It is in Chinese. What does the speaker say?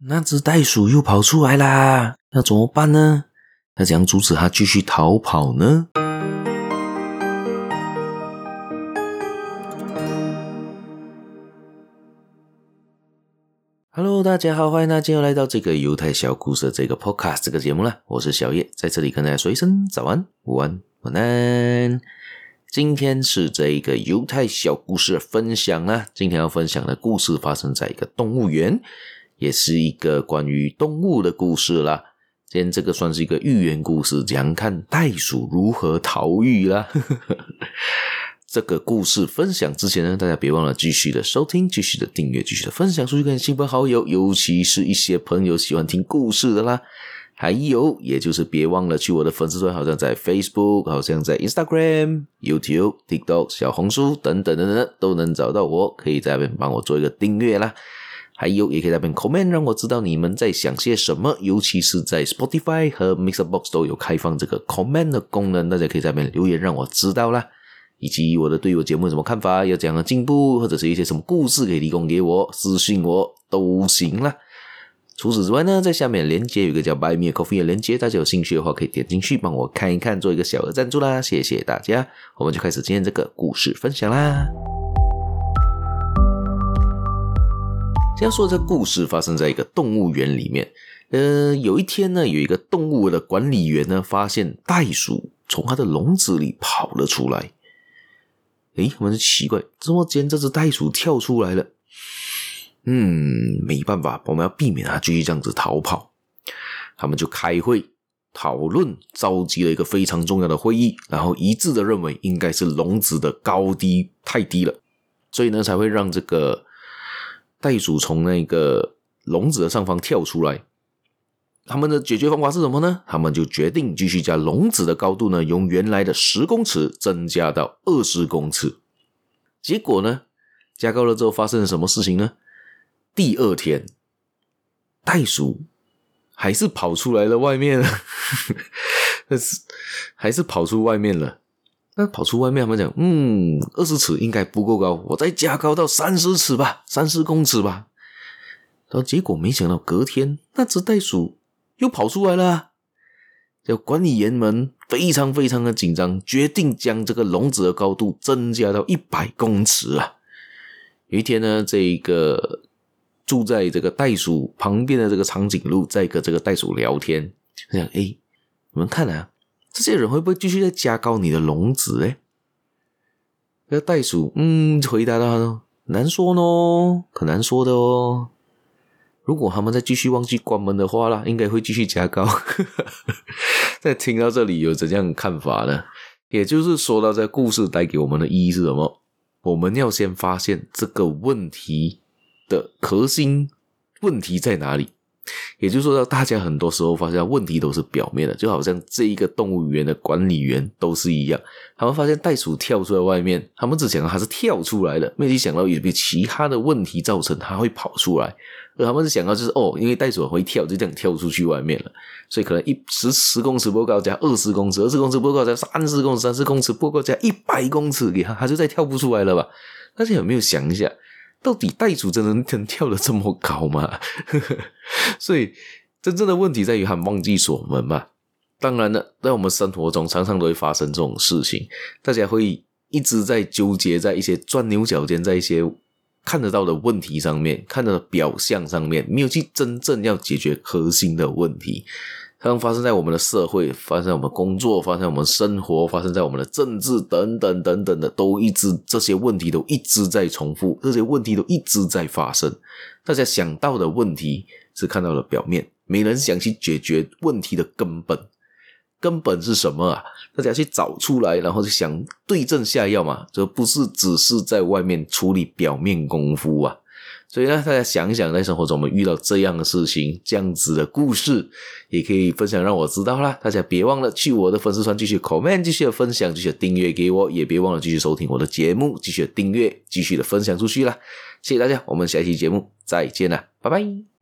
那只袋鼠又跑出来啦，那怎么办呢？那怎样阻止它继续逃跑呢？Hello，大家好，欢迎大家又来到这个犹太小故事的这个 Podcast 这个节目了。我是小叶，在这里跟大家说一声早安、午安、晚安。今天是这个犹太小故事分享啦。今天要分享的故事发生在一个动物园。也是一个关于动物的故事啦。今天这个算是一个寓言故事，讲看袋鼠如何逃狱啦。这个故事分享之前呢，大家别忘了继续的收听、继续的订阅、继续的分享出去给亲朋好友，尤其是一些朋友喜欢听故事的啦。还有，也就是别忘了去我的粉丝团，好像在 Facebook，好像在 Instagram、YouTube、TikTok、小红书等等等等，都能找到我，可以在那边帮我做一个订阅啦。还有，也可以在那边 comment，让我知道你们在想些什么。尤其是在 Spotify 和 Mixbox 都有开放这个 comment 的功能，大家可以在那边留言，让我知道啦。以及我的对我节目有什么看法，有怎样的进步，或者是一些什么故事可以提供给我，私信我都行啦。除此之外呢，在下面链接有一个叫 Buy Me a Coffee 的链接，大家有兴趣的话可以点进去帮我看一看，做一个小额赞助啦，谢谢大家。我们就开始今天这个故事分享啦。先说这故事发生在一个动物园里面。呃，有一天呢，有一个动物的管理员呢，发现袋鼠从他的笼子里跑了出来。诶，我们就奇怪，怎么今天这只袋鼠跳出来了？嗯，没办法，我们要避免它继续这样子逃跑。他们就开会讨论，召集了一个非常重要的会议，然后一致的认为应该是笼子的高低太低了，所以呢才会让这个。袋鼠从那个笼子的上方跳出来，他们的解决方法是什么呢？他们就决定继续将笼子的高度呢，由原来的十公尺增加到二十公尺。结果呢，加高了之后发生了什么事情呢？第二天，袋鼠还是跑出来了外面，还是跑出外面了。那跑出外面，他们讲，嗯，二十尺应该不够高，我再加高到三十尺吧，三十公尺吧。然后结果没想到，隔天那只袋鼠又跑出来了。就管理员们非常非常的紧张，决定将这个笼子的高度增加到一百公尺啊。有一天呢，这个住在这个袋鼠旁边的这个长颈鹿在跟这个袋鼠聊天，他讲，哎，你们看啊。这些人会不会继续在加高你的笼子？诶那袋鼠嗯，回答他说：“难说呢，可难说的哦。如果他们再继续忘记关门的话啦，应该会继续加高。”在听到这里有怎样看法呢？也就是说到这故事带给我们的意义是什么？我们要先发现这个问题的核心问题在哪里。也就是说，大家很多时候发现问题都是表面的，就好像这一个动物园的管理员都是一样。他们发现袋鼠跳出来外面，他们只想到它是跳出来的，没有想到有比其他的问题造成它会跑出来。而他们是想到就是哦，因为袋鼠会跳，就这样跳出去外面了。所以可能一十十公尺不够高，加二十公尺，二十公尺不够高，加三十公尺，三十公尺不够高，加一百公尺，给它，它就再跳不出来了吧？大家有没有想一下？到底袋鼠真的能跳得这么高吗？所以真正的问题在于他忘记锁门嘛。当然了，在我们生活中常常都会发生这种事情，大家会一直在纠结在一些钻牛角尖，在一些看得到的问题上面，看到的表象上面，没有去真正要解决核心的问题。它发生在我们的社会，发生在我们工作，发生在我们生活，发生在我们的政治等等等等的，都一直这些问题都一直在重复，这些问题都一直在发生。大家想到的问题是看到了表面，没人想去解决问题的根本。根本是什么啊？大家去找出来，然后就想对症下药嘛，这不是只是在外面处理表面功夫啊。所以呢，大家想一想，在生活中我们遇到这样的事情，这样子的故事，也可以分享让我知道啦。大家别忘了去我的粉丝团继续 comment，继续的分享，继续的订阅给我，也别忘了继续收听我的节目，继续的订阅，继续的分享出去啦。谢谢大家，我们下期节目再见啦，拜拜。